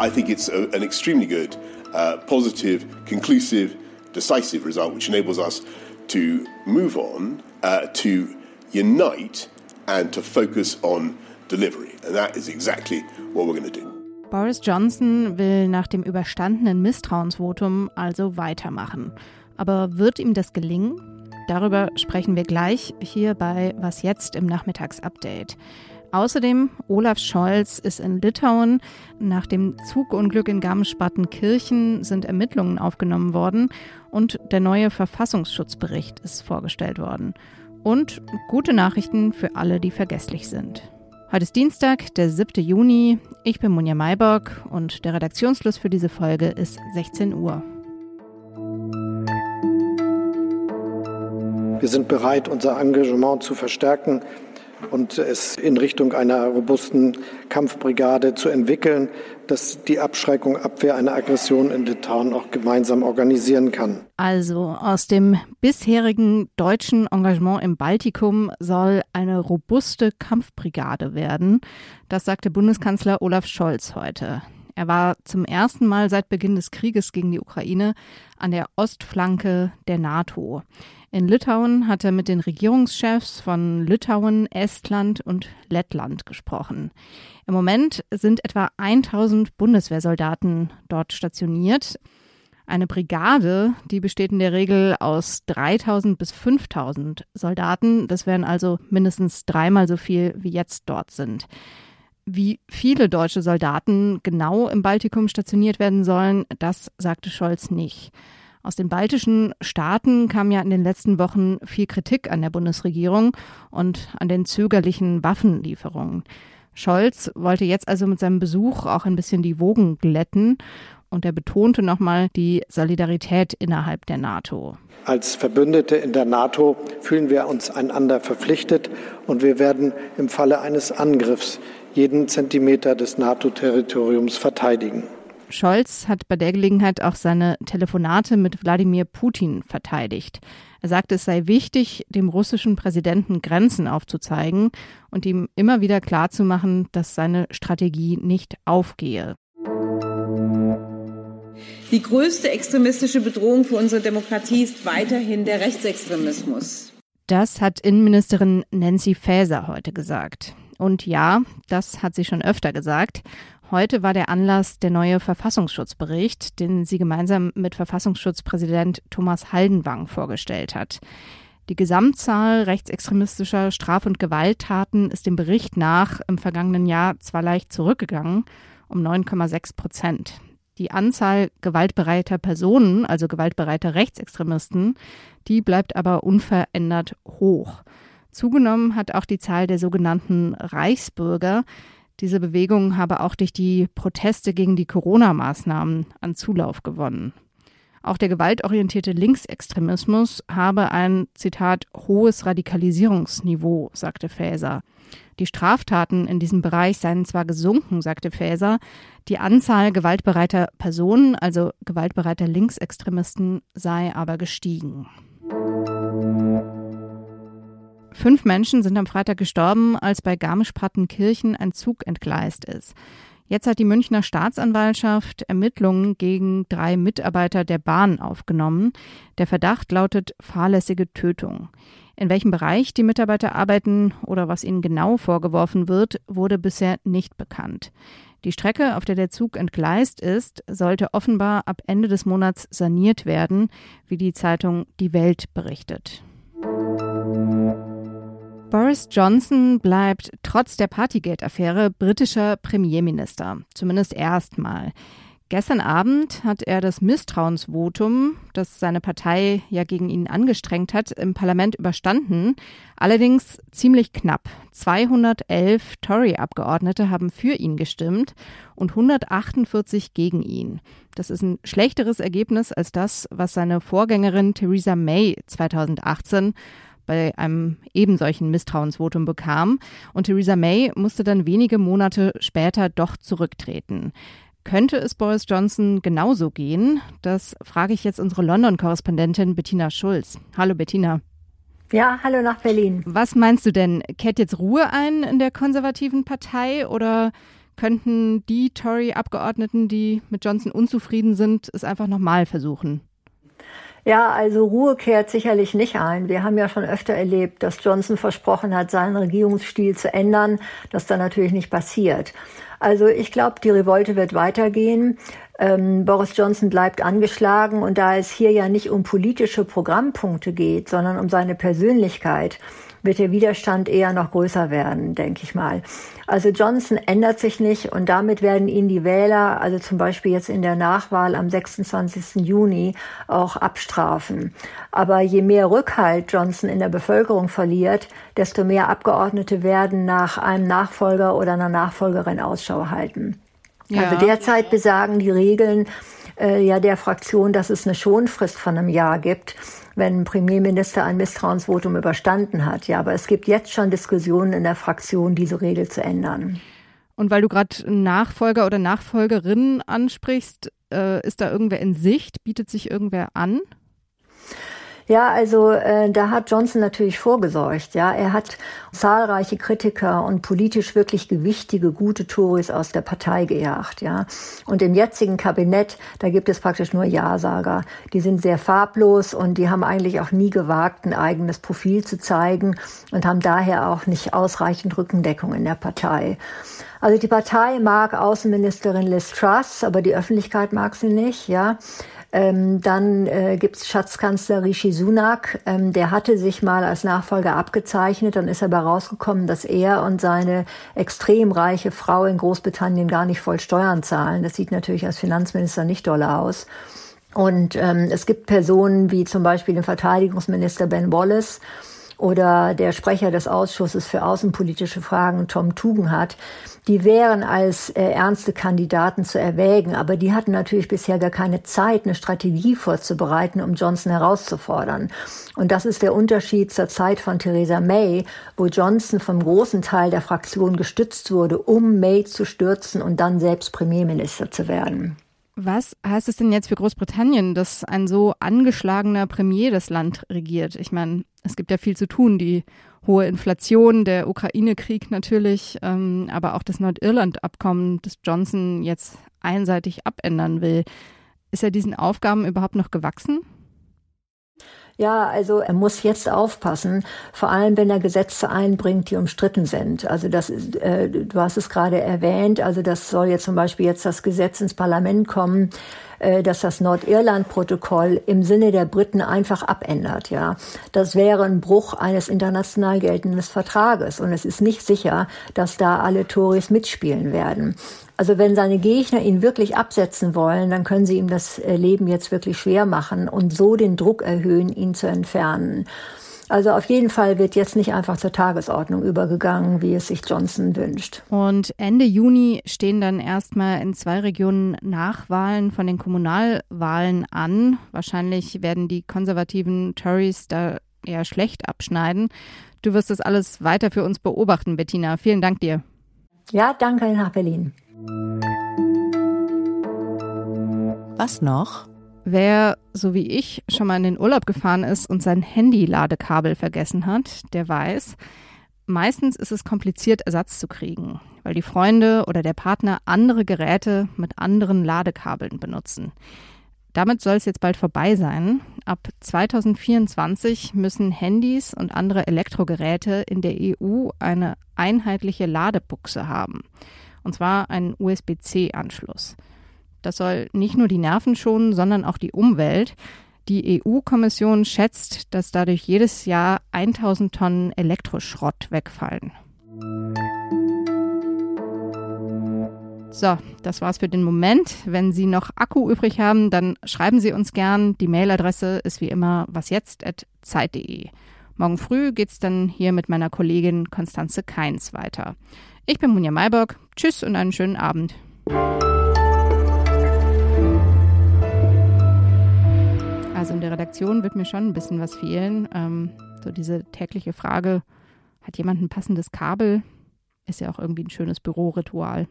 I think it's a, an extremely good, uh, positive, conclusive, decisive result, which enables us to move on, uh, to unite, and to focus on delivery. And that is exactly what we're going to do. Boris Johnson will nach dem überstandenen Misstrauensvotum also weitermachen. Aber wird ihm das gelingen? Darüber sprechen wir gleich hier bei Was jetzt im Nachmittagsupdate. Außerdem, Olaf Scholz ist in Litauen. Nach dem Zugunglück in Garmisch-Partenkirchen sind Ermittlungen aufgenommen worden und der neue Verfassungsschutzbericht ist vorgestellt worden. Und gute Nachrichten für alle, die vergesslich sind. Heute ist Dienstag, der 7. Juni. Ich bin Munja Maybock und der Redaktionsschluss für diese Folge ist 16 Uhr. Wir sind bereit, unser Engagement zu verstärken und es in Richtung einer robusten Kampfbrigade zu entwickeln, dass die Abschreckung, Abwehr einer Aggression in Litauen auch gemeinsam organisieren kann. Also aus dem bisherigen deutschen Engagement im Baltikum soll eine robuste Kampfbrigade werden. Das sagte Bundeskanzler Olaf Scholz heute. Er war zum ersten Mal seit Beginn des Krieges gegen die Ukraine an der Ostflanke der NATO. In Litauen hat er mit den Regierungschefs von Litauen, Estland und Lettland gesprochen. Im Moment sind etwa 1000 Bundeswehrsoldaten dort stationiert. Eine Brigade, die besteht in der Regel aus 3000 bis 5000 Soldaten. Das wären also mindestens dreimal so viel, wie jetzt dort sind. Wie viele deutsche Soldaten genau im Baltikum stationiert werden sollen, das sagte Scholz nicht. Aus den baltischen Staaten kam ja in den letzten Wochen viel Kritik an der Bundesregierung und an den zögerlichen Waffenlieferungen. Scholz wollte jetzt also mit seinem Besuch auch ein bisschen die Wogen glätten und er betonte nochmal die Solidarität innerhalb der NATO. Als Verbündete in der NATO fühlen wir uns einander verpflichtet und wir werden im Falle eines Angriffs jeden Zentimeter des NATO-Territoriums verteidigen. Scholz hat bei der Gelegenheit auch seine Telefonate mit Wladimir Putin verteidigt. Er sagte, es sei wichtig, dem russischen Präsidenten Grenzen aufzuzeigen und ihm immer wieder klarzumachen, dass seine Strategie nicht aufgehe. Die größte extremistische Bedrohung für unsere Demokratie ist weiterhin der Rechtsextremismus. Das hat Innenministerin Nancy Faeser heute gesagt. Und ja, das hat sie schon öfter gesagt. Heute war der Anlass der neue Verfassungsschutzbericht, den sie gemeinsam mit Verfassungsschutzpräsident Thomas Haldenwang vorgestellt hat. Die Gesamtzahl rechtsextremistischer Straf- und Gewalttaten ist dem Bericht nach im vergangenen Jahr zwar leicht zurückgegangen, um 9,6 Prozent. Die Anzahl gewaltbereiter Personen, also gewaltbereiter Rechtsextremisten, die bleibt aber unverändert hoch. Zugenommen hat auch die Zahl der sogenannten Reichsbürger, diese Bewegung habe auch durch die Proteste gegen die Corona-Maßnahmen an Zulauf gewonnen. Auch der gewaltorientierte Linksextremismus habe ein, Zitat, hohes Radikalisierungsniveau, sagte Faeser. Die Straftaten in diesem Bereich seien zwar gesunken, sagte Faeser, die Anzahl gewaltbereiter Personen, also gewaltbereiter Linksextremisten, sei aber gestiegen. Fünf Menschen sind am Freitag gestorben, als bei Garmisch-Partenkirchen ein Zug entgleist ist. Jetzt hat die Münchner Staatsanwaltschaft Ermittlungen gegen drei Mitarbeiter der Bahn aufgenommen. Der Verdacht lautet fahrlässige Tötung. In welchem Bereich die Mitarbeiter arbeiten oder was ihnen genau vorgeworfen wird, wurde bisher nicht bekannt. Die Strecke, auf der der Zug entgleist ist, sollte offenbar ab Ende des Monats saniert werden, wie die Zeitung Die Welt berichtet. Boris Johnson bleibt trotz der Partygate-Affäre britischer Premierminister, zumindest erstmal. Gestern Abend hat er das Misstrauensvotum, das seine Partei ja gegen ihn angestrengt hat, im Parlament überstanden. Allerdings ziemlich knapp. 211 Tory-Abgeordnete haben für ihn gestimmt und 148 gegen ihn. Das ist ein schlechteres Ergebnis als das, was seine Vorgängerin Theresa May 2018 bei einem ebensolchen Misstrauensvotum bekam. Und Theresa May musste dann wenige Monate später doch zurücktreten. Könnte es Boris Johnson genauso gehen? Das frage ich jetzt unsere London-Korrespondentin Bettina Schulz. Hallo Bettina. Ja, hallo nach Berlin. Was meinst du denn? Kehrt jetzt Ruhe ein in der konservativen Partei oder könnten die Tory-Abgeordneten, die mit Johnson unzufrieden sind, es einfach nochmal versuchen? Ja, also Ruhe kehrt sicherlich nicht ein. Wir haben ja schon öfter erlebt, dass Johnson versprochen hat, seinen Regierungsstil zu ändern, das dann natürlich nicht passiert. Also ich glaube, die Revolte wird weitergehen. Ähm, Boris Johnson bleibt angeschlagen und da es hier ja nicht um politische Programmpunkte geht, sondern um seine Persönlichkeit, wird der Widerstand eher noch größer werden, denke ich mal. Also Johnson ändert sich nicht und damit werden ihn die Wähler, also zum Beispiel jetzt in der Nachwahl am 26. Juni, auch abstrafen. Aber je mehr Rückhalt Johnson in der Bevölkerung verliert, desto mehr Abgeordnete werden nach einem Nachfolger oder einer Nachfolgerin Ausschau halten. Ja. Also derzeit besagen die Regeln äh, ja der Fraktion, dass es eine Schonfrist von einem Jahr gibt wenn ein Premierminister ein Misstrauensvotum überstanden hat. Ja, aber es gibt jetzt schon Diskussionen in der Fraktion, diese Regel zu ändern. Und weil du gerade Nachfolger oder Nachfolgerin ansprichst, äh, ist da irgendwer in Sicht? Bietet sich irgendwer an? Ja, also äh, da hat Johnson natürlich vorgesorgt. Ja, er hat zahlreiche Kritiker und politisch wirklich gewichtige, gute Tories aus der Partei gejagt. Ja, und im jetzigen Kabinett da gibt es praktisch nur Ja-Sager. Die sind sehr farblos und die haben eigentlich auch nie gewagt, ein eigenes Profil zu zeigen und haben daher auch nicht ausreichend Rückendeckung in der Partei. Also die Partei mag Außenministerin Liz Truss, aber die Öffentlichkeit mag sie nicht. Ja, ähm, dann äh, gibt es Schatzkanzler Rishi Sunak, ähm, der hatte sich mal als Nachfolger abgezeichnet. Dann ist aber rausgekommen, dass er und seine extrem reiche Frau in Großbritannien gar nicht voll Steuern zahlen. Das sieht natürlich als Finanzminister nicht doll aus. Und ähm, es gibt Personen wie zum Beispiel den Verteidigungsminister Ben Wallace, oder der Sprecher des Ausschusses für außenpolitische Fragen, Tom Tugendhat, die wären als äh, ernste Kandidaten zu erwägen, aber die hatten natürlich bisher gar keine Zeit, eine Strategie vorzubereiten, um Johnson herauszufordern. Und das ist der Unterschied zur Zeit von Theresa May, wo Johnson vom großen Teil der Fraktion gestützt wurde, um May zu stürzen und dann selbst Premierminister zu werden. Was heißt es denn jetzt für Großbritannien, dass ein so angeschlagener Premier das Land regiert? Ich meine, es gibt ja viel zu tun. Die hohe Inflation, der Ukraine-Krieg natürlich, ähm, aber auch das Nordirland-Abkommen, das Johnson jetzt einseitig abändern will. Ist er diesen Aufgaben überhaupt noch gewachsen? Ja, also er muss jetzt aufpassen, vor allem wenn er Gesetze einbringt, die umstritten sind. Also das, äh, du hast es gerade erwähnt, also das soll jetzt zum Beispiel jetzt das Gesetz ins Parlament kommen, dass das Nordirland-Protokoll im Sinne der Briten einfach abändert. Ja, das wäre ein Bruch eines international geltenden Vertrages und es ist nicht sicher, dass da alle Tories mitspielen werden. Also wenn seine Gegner ihn wirklich absetzen wollen, dann können sie ihm das äh, Leben jetzt wirklich schwer machen und so den Druck erhöhen, ihn zu entfernen. Also auf jeden Fall wird jetzt nicht einfach zur Tagesordnung übergegangen, wie es sich Johnson wünscht. Und Ende Juni stehen dann erstmal in zwei Regionen Nachwahlen von den Kommunalwahlen an. Wahrscheinlich werden die konservativen Tories da eher schlecht abschneiden. Du wirst das alles weiter für uns beobachten, Bettina. Vielen Dank dir. Ja, danke nach Berlin. Was noch? Wer, so wie ich, schon mal in den Urlaub gefahren ist und sein Handy-Ladekabel vergessen hat, der weiß, meistens ist es kompliziert, Ersatz zu kriegen, weil die Freunde oder der Partner andere Geräte mit anderen Ladekabeln benutzen. Damit soll es jetzt bald vorbei sein. Ab 2024 müssen Handys und andere Elektrogeräte in der EU eine einheitliche Ladebuchse haben und zwar einen USB-C-Anschluss. Das soll nicht nur die Nerven schonen, sondern auch die Umwelt. Die EU-Kommission schätzt, dass dadurch jedes Jahr 1000 Tonnen Elektroschrott wegfallen. So, das war's für den Moment. Wenn Sie noch Akku übrig haben, dann schreiben Sie uns gern. Die Mailadresse ist wie immer wasjetzt.zeit.de. Morgen früh geht's dann hier mit meiner Kollegin Konstanze Keins weiter. Ich bin Munja Mayburg. Tschüss und einen schönen Abend. Also in der Redaktion wird mir schon ein bisschen was fehlen. Ähm, so diese tägliche Frage, hat jemand ein passendes Kabel? Ist ja auch irgendwie ein schönes Büroritual.